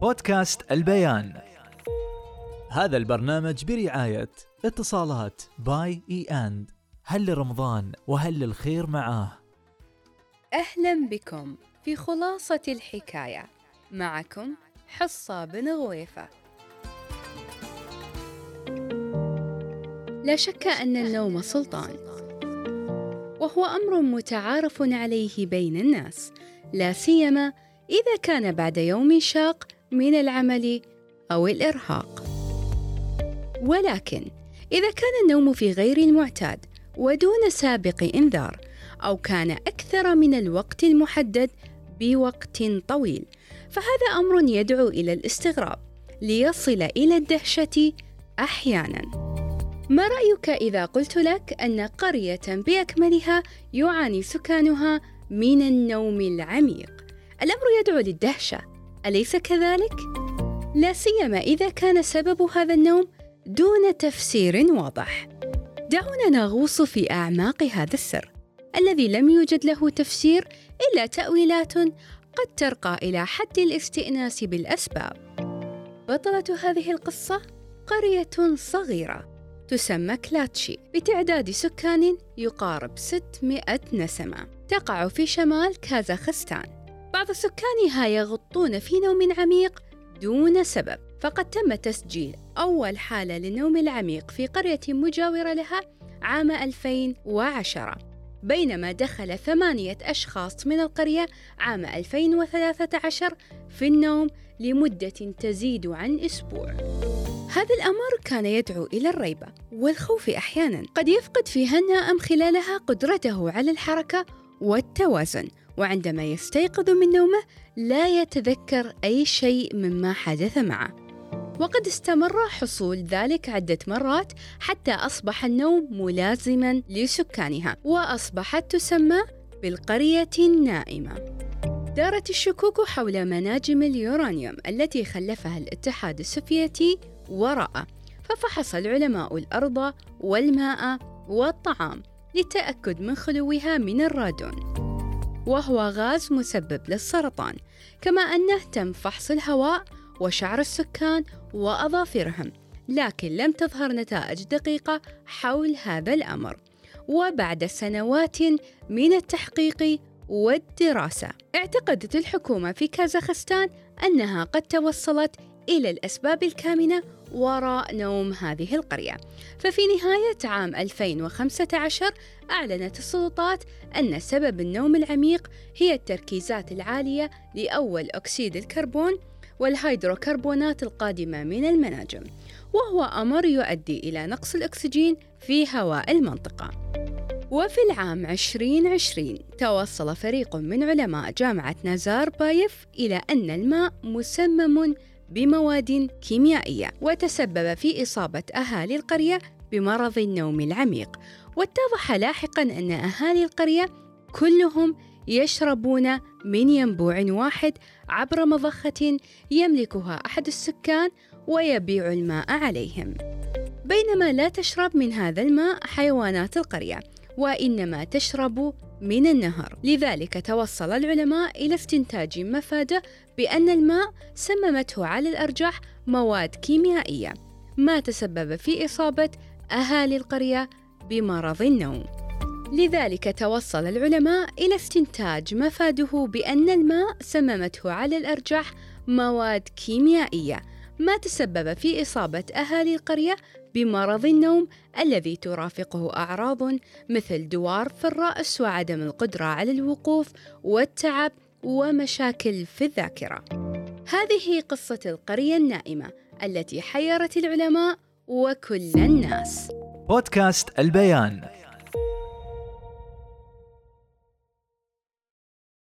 بودكاست البيان. هذا البرنامج برعاية اتصالات باي إي أند. هل لرمضان وهل للخير معاه؟ أهلا بكم في خلاصة الحكاية. معكم حصة بن غويفة. لا شك أن النوم سلطان وهو أمر متعارف عليه بين الناس. لا سيما إذا كان بعد يوم شاق من العمل أو الإرهاق. ولكن إذا كان النوم في غير المعتاد ودون سابق إنذار أو كان أكثر من الوقت المحدد بوقت طويل فهذا أمر يدعو إلى الاستغراب ليصل إلى الدهشة أحيانا. ما رأيك إذا قلت لك أن قرية بأكملها يعاني سكانها من النوم العميق؟ الأمر يدعو للدهشة أليس كذلك؟ لا سيما إذا كان سبب هذا النوم دون تفسير واضح. دعونا نغوص في أعماق هذا السر. الذي لم يوجد له تفسير إلا تأويلات قد ترقى إلى حد الاستئناس بالأسباب. بطلة هذه القصة قرية صغيرة تسمى كلاتشي بتعداد سكان يقارب 600 نسمة تقع في شمال كازاخستان. بعض سكانها يغطون في نوم عميق دون سبب فقد تم تسجيل أول حالة للنوم العميق في قرية مجاورة لها عام 2010 بينما دخل ثمانية أشخاص من القرية عام 2013 في النوم لمدة تزيد عن أسبوع. هذا الأمر كان يدعو إلى الريبة والخوف أحيانا قد يفقد فيها النائم خلالها قدرته على الحركة والتوازن وعندما يستيقظ من نومه لا يتذكر أي شيء مما حدث معه. وقد استمر حصول ذلك عدة مرات حتى أصبح النوم ملازما لسكانها وأصبحت تسمى بالقرية النائمة. دارت الشكوك حول مناجم اليورانيوم التي خلفها الاتحاد السوفيتي وراءه ففحص العلماء الأرض والماء والطعام للتأكد من خلوها من الرادون. وهو غاز مسبب للسرطان كما أنه تم فحص الهواء وشعر السكان وأظافرهم لكن لم تظهر نتائج دقيقة حول هذا الأمر. وبعد سنوات من التحقيق والدراسة اعتقدت الحكومة في كازاخستان أنها قد توصلت إلى الأسباب الكامنة وراء نوم هذه القرية. ففي نهاية عام 2015 أعلنت السلطات أن سبب النوم العميق هي التركيزات العالية لأول أكسيد الكربون والهيدروكربونات القادمة من المناجم وهو أمر يؤدي إلى نقص الأكسجين في هواء المنطقة. وفي العام 2020 توصل فريق من علماء جامعة نزارباييف إلى أن الماء مسمم بمواد كيميائية وتسبب في إصابة أهالي القرية بمرض النوم العميق. واتضح لاحقا أن أهالي القرية كلهم يشربون من ينبوع واحد عبر مضخة يملكها أحد السكان ويبيع الماء عليهم. بينما لا تشرب من هذا الماء حيوانات القرية وإنما تشرب من النهر. لذلك توصل العلماء إلى استنتاج مفادة بأن الماء سممته على الأرجح مواد كيميائية ما تسبب في إصابة أهالي القرية بمرض النوم. لذلك توصل العلماء إلى استنتاج مفاده بأن الماء سممته على الأرجح مواد كيميائية ما تسبب في إصابة أهالي القرية بمرض النوم الذي ترافقه أعراض مثل دوار في الرأس وعدم القدرة على الوقوف والتعب ومشاكل في الذاكرة. هذه قصة القرية النائمة التي حيرت العلماء وكل الناس. بودكاست البيان